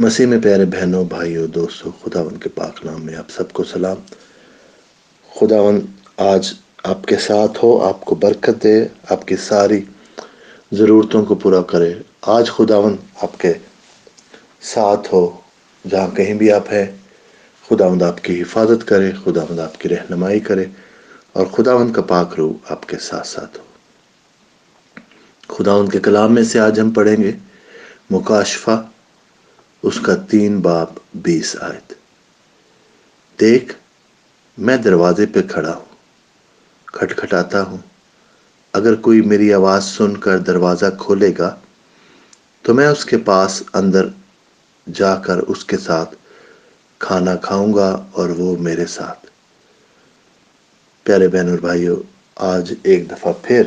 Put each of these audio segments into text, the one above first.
مسیح میں پیارے بہنوں، بھائیوں، دوستوں خداون کے پاک نام میں آپ سب کو سلام۔ خداون آج آپ کے ساتھ ہو، آپ کو برکت دے، آپ کی ساری ضرورتوں کو پورا کرے۔ آج خداون آپ کے ساتھ ہو، جہاں کہیں بھی آپ ہیں، خداوند آپ کی حفاظت کرے، خداوند آپ کی رہنمائی کرے اور خداوند کا پاک روح آپ کے ساتھ ساتھ ہو۔ خداوند کے کلام میں سے آج ہم پڑھیں گے مکاشفہ اس کا تین باب بیس آیت۔ دیکھ، میں دروازے پہ کھڑا ہوں، کھٹکھٹاتا ہوں۔ اگر کوئی میری آواز سن کر دروازہ کھولے گا، تو میں اس کے پاس اندر جا کر اس کے ساتھ کھانا کھاؤں گا اور وہ میرے ساتھ۔ پیارے بہن اور بھائیوں آج ایک دفعہ پھر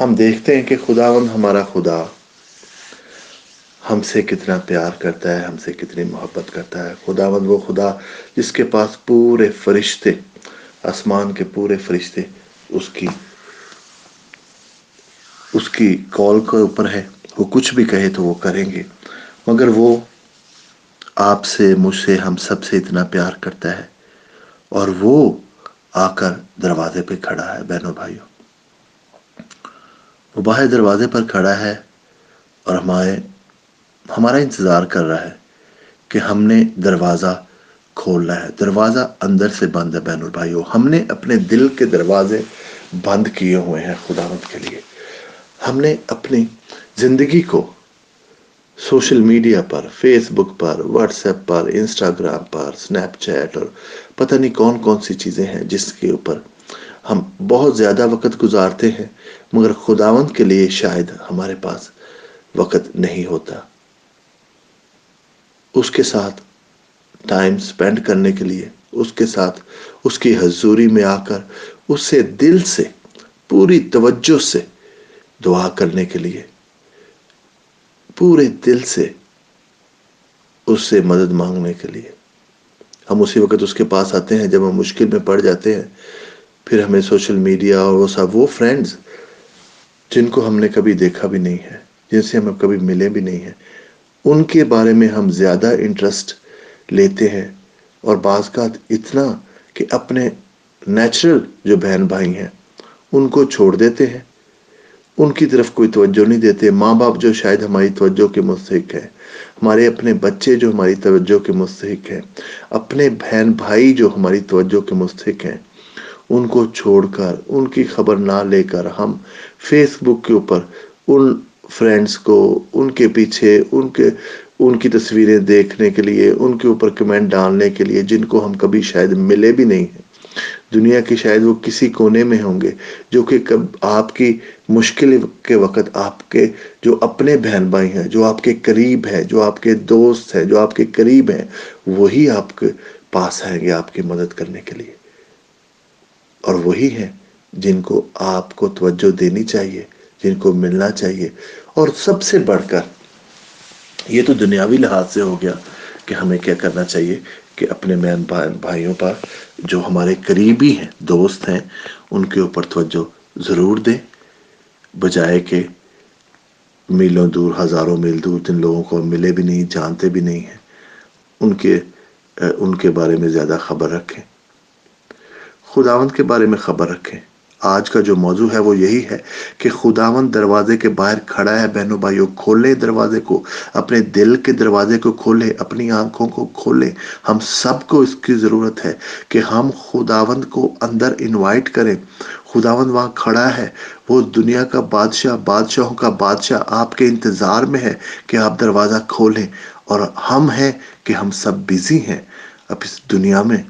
ہم دیکھتے ہیں کہ خداون ہمارا خدا ہم سے کتنا پیار کرتا ہے، ہم سے کتنی محبت کرتا ہے۔ خداوند وہ خدا جس کے پاس پورے فرشتے، آسمان کے پورے فرشتے، اس کی اس کی کال کے اوپر ہے۔ وہ کچھ بھی کہے تو وہ کریں گے۔ مگر وہ آپ سے، مجھ سے، ہم سب سے اتنا پیار کرتا ہے۔ اور وہ آ کر دروازے پہ کھڑا ہے۔ بہنوں بھائیوں، وہ باہر دروازے پر کھڑا ہے اور ہمارے ہمارا انتظار کر رہا ہے کہ ہم نے دروازہ کھولنا ہے۔ دروازہ اندر سے بند ہے بہن اور بھائیو ہم نے اپنے دل کے دروازے بند کیے ہوئے ہیں خدا کے لیے۔ ہم نے اپنی زندگی کو سوشل میڈیا پر فیس بک پر واٹس ایپ پر، انسٹاگرام پر، سنیپ چیٹ اور پتہ نہیں کون کون سی چیزیں ہیں جس کے اوپر ہم بہت زیادہ وقت گزارتے ہیں، مگر خداوند کے لیے شاید ہمارے پاس وقت نہیں ہوتا۔ اس کے ساتھ ٹائم سپینڈ کرنے کے لیے، اس کے ساتھ اس کی حضوری میں آ کر، اس سے دل سے، پوری توجہ سے دعا کرنے کے لیے، پورے دل سے اس سے مدد مانگنے کے لیے۔ ہم اسی وقت اس کے پاس آتے ہیں، جب ہم مشکل میں پڑ جاتے ہیں۔ پھر ہمیں سوشل میڈیا اور وہ سب، وہ فرینڈز جن کو ہم نے کبھی دیکھا بھی نہیں ہے، جن سے ہم کبھی ملے بھی نہیں ہیں۔ ان کے بارے میں ہم زیادہ انٹرسٹ لیتے ہیں اور بعض کا اتنا کہ اپنے نیچرل جو بہن بھائی ہیں، ان کو چھوڑ دیتے ہیں۔ ان کی طرف کوئی توجہ نہیں دیتے۔ ماں باپ جو شاید ہماری توجہ کے مستحق ہیں، ہمارے اپنے بچے جو ہماری توجہ کے مستحق ہیں، اپنے بہن بھائی جو ہماری توجہ کے مستحق ہیں، ان کو چھوڑ کر، ان کی خبر نہ لے کر ہم فیس بک کے اوپر ان فرینڈز کو، ان کے پیچھے، ان کے، ان کی تصویریں دیکھنے کے لیے، ان کے اوپر کمنٹ ڈالنے کے لیے جن کو ہم کبھی شاید ملے بھی نہیں ہیں۔ دنیا کی شاید وہ کسی کونے میں ہوں گے جو کہ کب آپ کی مشکل کے وقت آپ کے جو اپنے بہن بھائی ہیں، جو آپ کے قریب ہیں، جو آپ کے دوست ہیں، جو آپ کے قریب ہیں، وہی آپ کے پاس آئیں گے آپ کی مدد کرنے کے لیے۔ اور وہی ہیں جن کو آپ کو توجہ دینی چاہیے۔ جن کو ملنا چاہیے۔ اور سب سے بڑھ کر یہ تو دنیاوی لحاظ سے ہو گیا کہ ہمیں کیا کرنا چاہیے کہ اپنے مین بھائیوں پر جو ہمارے قریبی ہیں، دوست ہیں، ان کے اوپر توجہ ضرور دیں۔ بجائے کہ میلوں دور، ہزاروں میل دور جن لوگوں کو ملے بھی نہیں، جانتے بھی نہیں ہیں، ان کے ان کے بارے میں زیادہ خبر رکھیں۔ خداوند کے بارے میں خبر رکھیں۔ آج کا جو موضوع ہے وہ یہی ہے کہ خداون دروازے کے باہر کھڑا ہے، بہنوں بھائیوں، کھولے دروازے کو، اپنے دل کے دروازے کو کھولے، اپنی آنکھوں کو کھولے۔ ہم سب کو اس کی ضرورت ہے کہ ہم خداوند کو اندر انوائٹ کریں۔ خداوند وہاں کھڑا ہے۔ وہ دنیا کا بادشاہ، بادشاہوں کا بادشاہ آپ کے انتظار میں ہے کہ آپ دروازہ کھولیں۔ اور ہم ہیں کہ ہم سب بیزی ہیں اب اس دنیا میں۔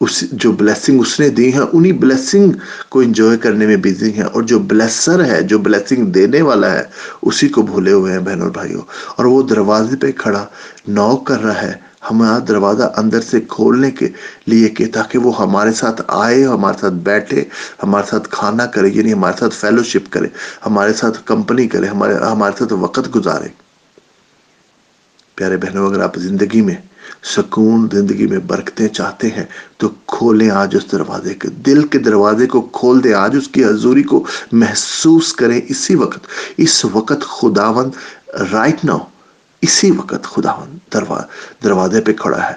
اس جو بلیسنگ اس نے دی ہیں، انہی بلیسنگ کو انجوائے کرنے میں بیزی ہیں اور جو بلیسر ہے، جو بلیسنگ دینے والا ہے، اسی کو بھولے ہوئے ہیں بہن اور بھائیوں اور وہ دروازے پہ کھڑا نو کر رہا ہے ہمارا دروازہ اندر سے کھولنے کے لیے کہ تاکہ وہ ہمارے ساتھ آئے، ہمارے ساتھ بیٹھے، ہمارے ساتھ کھانا کرے یعنی ہمارے ساتھ فیلوشپ کرے، ہمارے ساتھ کمپنی کرے، ہمارے ہمارے ساتھ وقت گزارے۔ پیارے بہنوں، اگر آپ زندگی میں سکون زندگی میں برکتیں چاہتے ہیں، تو کھولیں آج اس دروازے کے، دل کے دروازے کو کھول دیں آج اس کی حضوری کو محسوس کریں اسی وقت، اس وقت خداون رائٹ ناؤ اسی وقت خدا دروازے پہ کھڑا ہے۔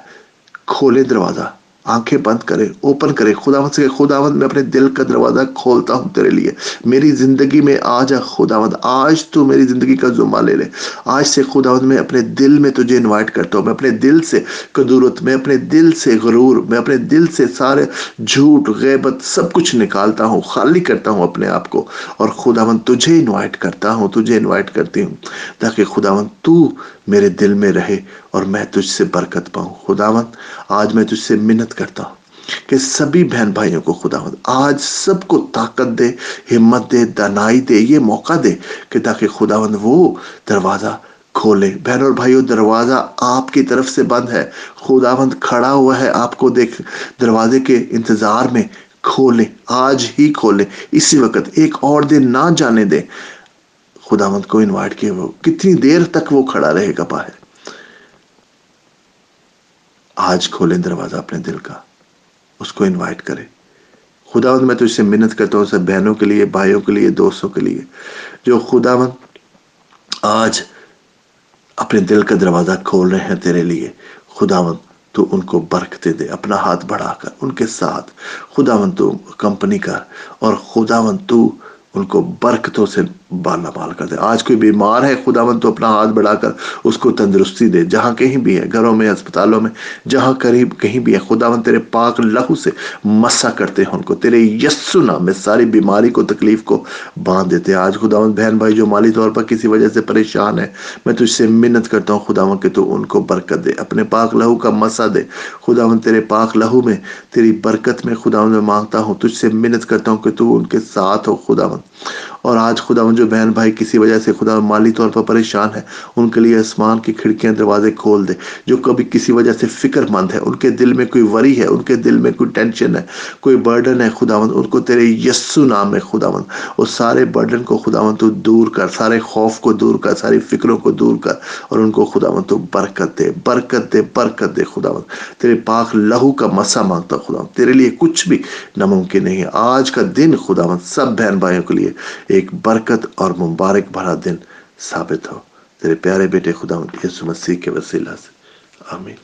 کھولیں دروازہ۔ آنکھیں بند کرے، اوپن کرے۔ خداوند سے خداوند، میں اپنے دل کا دروازہ کھولتا ہوں تیرے لیے۔ میری زندگی میں آ جا خداوند، آج تو میری زندگی کا ذمہ لے لے۔ آج سے خداوند، میں اپنے دل میں تجھے انوائٹ کرتا ہوں۔ میں اپنے دل سے قدورت میں اپنے دل سے غرور، میں اپنے دل سے سارے جھوٹ، غیبت سب کچھ نکالتا ہوں، خالی کرتا ہوں اپنے آپ کو۔ اور خداوند تجھے انوائٹ کرتا ہوں، تجھے انوائٹ کرتی ہوں تاکہ خداوند تو میرے دل میں رہے اور میں تجھ سے برکت پاؤں۔ خداوند، آج میں تجھ سے منت کرتا ہوں کہ سبھی بہن بھائیوں کو خدا خداوند آج سب کو طاقت دے، ہمت دے، دنائی دے، یہ موقع دے کہ تاکہ خداوند وہ دروازہ کھولے۔ بہن اور بھائیو، دروازہ آپ کی طرف سے بند ہے۔ خداوند کھڑا ہوا ہے، آپ کو دیکھ، دروازے کے انتظار میں کھولے، آج ہی کھولے۔ اسی وقت ایک اور دن نہ جانے دے۔ خداوند کو انوائٹ کیے، وہ کتنی دیر تک وہ کھڑا رہے گا باہر؟ آج کھولیں دروازہ اپنے دل کا، اس کو انوائٹ کرے۔ خداوند، میں تو اس سے منت کرتا ہوں سب بہنوں کے لیے، بھائیوں کے لیے، دوستوں کے لیے۔ جو خداوند آج اپنے دل کا دروازہ کھول رہے ہیں تیرے لیے، خداوند، تو ان کو برکتے دے اپنا ہاتھ بڑھا کر، ان کے ساتھ۔ خداوند، تو کمپنی کر اور خداوند، تو ان کو برکتوں سے بالا بال کر دے۔ آج کوئی بیمار ہے، خدا خداون تو اپنا ہاتھ بڑھا کر اس کو تندرستی دے۔ جہاں کہیں بھی ہے، گھروں میں، اسپتالوں میں، جہاں قریب کہیں بھی ہے، خدا خداون تیرے پاک لہو سے مسا کرتے ہیں ان کو۔ تیرے یسو نام میں ساری بیماری کو، تکلیف کو باندھ دیتے ہیں۔ آج خدا خداون بہن بھائی جو مالی طور پر کسی وجہ سے پریشان ہے میں تجھ سے منت کرتا ہوں خدا خداون کہ تو ان کو برکت دے، اپنے پاک لہو کا مسا دے۔ خدا خداون تیرے پاک لہو میں، تیری برکت میں خدا خداون میں مانگتا ہوں۔ تجھ سے منت کرتا ہوں کہ تو ان کے ساتھ ہو خدا خداون اور آج خدا جو بہن بھائی کسی وجہ سے خدا مالی طور پر پریشان ہے، ان کے لیے آسمان کی کھڑکیاں دروازے کھول دے، جو کبھی کسی وجہ سے فکر مند ہے، ان کے دل میں کوئی وری ہے، ان کے دل میں کوئی ٹینشن ہے، کوئی برڈن ہے، خداوند، ان کو تیرے یسو نام ہے، خداوند۔ اس سارے برڈن کو خداوند تو دور کر، سارے خوف کو دور کر، ساری فکروں کو دور کر، اور ان کو خداوند تو برکت دے برکت دے برکت دے، خداوند۔ تیرے پاک لہو کا مسا مانگتا خداوند۔ تیرے لیے کچھ بھی ناممکن نہیں ہے۔ آج کا دن خداوند، سب بہن بھائیوں کے لیے ایک برکت اور مبارک بھرا دن ثابت ہو۔ تیرے پیارے بیٹے خدا یسو مسیح کے وسیلہ سے۔ آمین۔